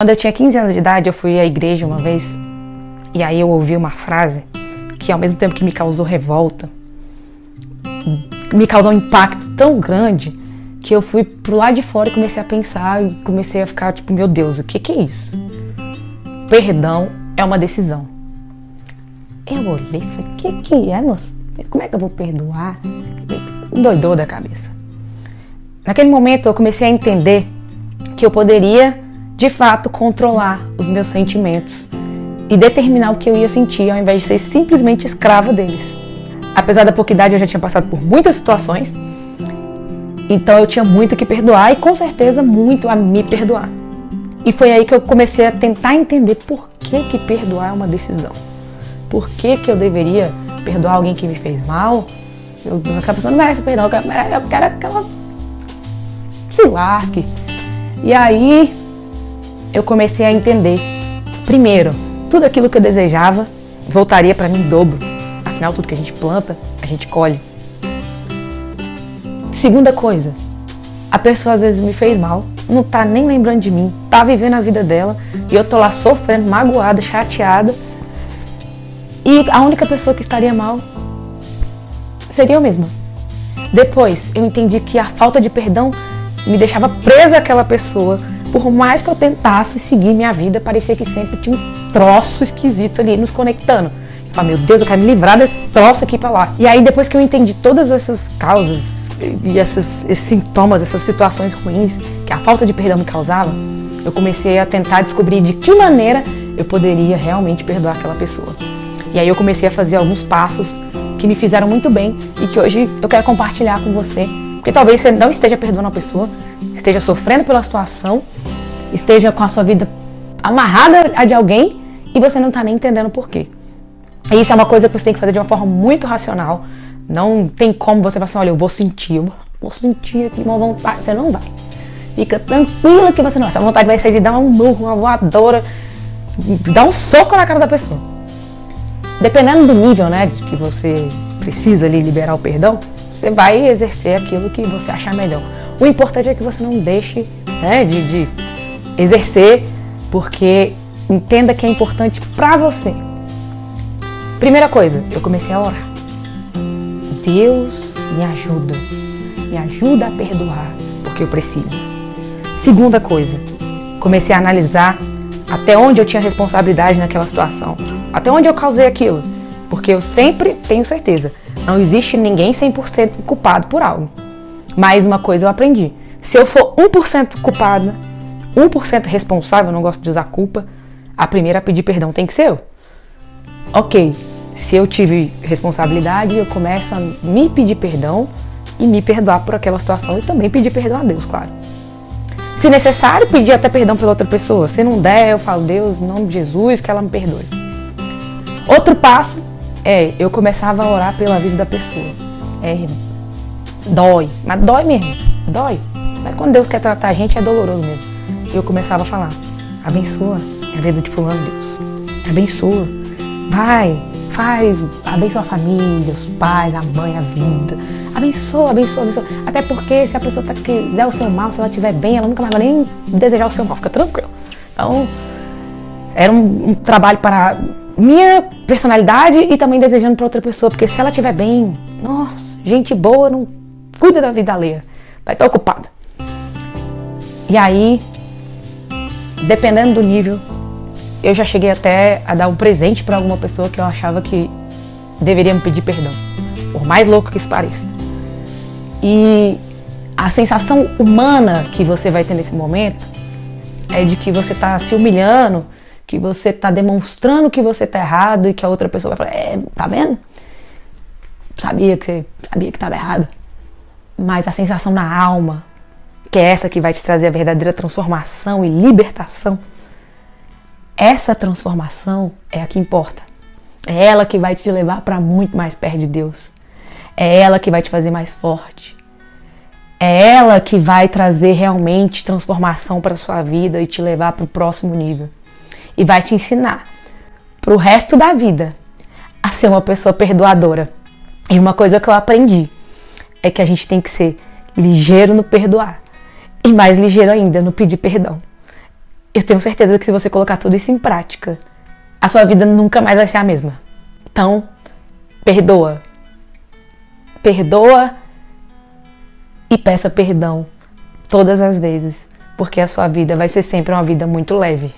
Quando eu tinha 15 anos de idade, eu fui à igreja uma vez e aí eu ouvi uma frase que, ao mesmo tempo que me causou revolta, me causou um impacto tão grande que eu fui pro lado de fora e comecei a pensar e comecei a ficar tipo, meu Deus, o que, que é isso? Perdão é uma decisão. Eu olhei e falei, o que, que é, moço? Como é que eu vou perdoar? Doidou da cabeça. Naquele momento eu comecei a entender que eu poderia de fato controlar os meus sentimentos e determinar o que eu ia sentir ao invés de ser simplesmente escrava deles. Apesar da pouca idade, eu já tinha passado por muitas situações, então eu tinha muito que perdoar e com certeza muito a me perdoar. E foi aí que eu comecei a tentar entender por que, que perdoar é uma decisão. Por que, que eu deveria perdoar alguém que me fez mal? Eu, aquela pessoa não merece perdão, eu quero, eu quero que ela se lasque. E aí eu comecei a entender. Primeiro, tudo aquilo que eu desejava voltaria para mim dobro. Afinal, tudo que a gente planta, a gente colhe. Segunda coisa, a pessoa às vezes me fez mal, não tá nem lembrando de mim, tá vivendo a vida dela e eu tô lá sofrendo, magoada, chateada. E a única pessoa que estaria mal seria eu mesma. Depois, eu entendi que a falta de perdão me deixava presa àquela pessoa por mais que eu tentasse seguir minha vida, parecia que sempre tinha um troço esquisito ali nos conectando. Eu falei, meu Deus, eu quero me livrar desse troço aqui pra lá. E aí, depois que eu entendi todas essas causas e essas, esses sintomas, essas situações ruins que a falta de perdão me causava, eu comecei a tentar descobrir de que maneira eu poderia realmente perdoar aquela pessoa. E aí eu comecei a fazer alguns passos que me fizeram muito bem e que hoje eu quero compartilhar com você. Porque talvez você não esteja perdoando a pessoa, esteja sofrendo pela situação, esteja com a sua vida amarrada a de alguém e você não está nem entendendo por quê. E isso é uma coisa que você tem que fazer de uma forma muito racional. Não tem como você falar assim, olha, eu vou sentir, eu vou sentir aqui uma vontade. Você não vai. Fica tranquila que você não. Essa vontade vai ser de dar um murro, uma voadora, dar um soco na cara da pessoa. Dependendo do nível, né, que você precisa ali liberar o perdão, você vai exercer aquilo que você achar melhor. O importante é que você não deixe né, de, de exercer, porque entenda que é importante para você. Primeira coisa, eu comecei a orar. Deus me ajuda, me ajuda a perdoar, porque eu preciso. Segunda coisa, comecei a analisar até onde eu tinha responsabilidade naquela situação, até onde eu causei aquilo, porque eu sempre tenho certeza, não existe ninguém 100% culpado por algo. Mais uma coisa eu aprendi, se eu for 1% culpada, 1% responsável, não gosto de usar culpa, a primeira a pedir perdão tem que ser eu. Ok, se eu tive responsabilidade, eu começo a me pedir perdão e me perdoar por aquela situação e também pedir perdão a Deus, claro. Se necessário, pedir até perdão pela outra pessoa. Se não der, eu falo, Deus, em nome de Jesus, que ela me perdoe. Outro passo é eu começava a orar pela vida da pessoa. É, dói, mas dói mesmo, dói. Mas quando Deus quer tratar a gente, é doloroso mesmo eu começava a falar: abençoa a vida de Fulano, Deus. Abençoa. Vai, faz, abençoa a família, os pais, a mãe, a vida. Abençoa, abençoa, abençoa. Até porque se a pessoa tá, quiser o seu mal, se ela estiver bem, ela nunca mais vai nem desejar o seu mal, fica tranquilo. Então, era um, um trabalho para minha personalidade e também desejando para outra pessoa, porque se ela estiver bem, nossa, gente boa não cuida da vida alheia, vai estar ocupada. E aí dependendo do nível, eu já cheguei até a dar um presente para alguma pessoa que eu achava que deveria me pedir perdão, por mais louco que isso pareça. E a sensação humana que você vai ter nesse momento é de que você está se humilhando, que você está demonstrando que você está errado e que a outra pessoa vai falar: É, tá vendo? Sabia que você sabia que estava errado. Mas a sensação na alma, que é essa que vai te trazer a verdadeira transformação e libertação, essa transformação é a que importa. É ela que vai te levar para muito mais perto de Deus. É ela que vai te fazer mais forte. É ela que vai trazer realmente transformação para sua vida e te levar para o próximo nível. E vai te ensinar para o resto da vida a ser uma pessoa perdoadora. E uma coisa que eu aprendi é que a gente tem que ser ligeiro no perdoar e mais ligeiro ainda no pedir perdão. eu tenho certeza que se você colocar tudo isso em prática, a sua vida nunca mais vai ser a mesma. Então, perdoa. Perdoa e peça perdão todas as vezes, porque a sua vida vai ser sempre uma vida muito leve.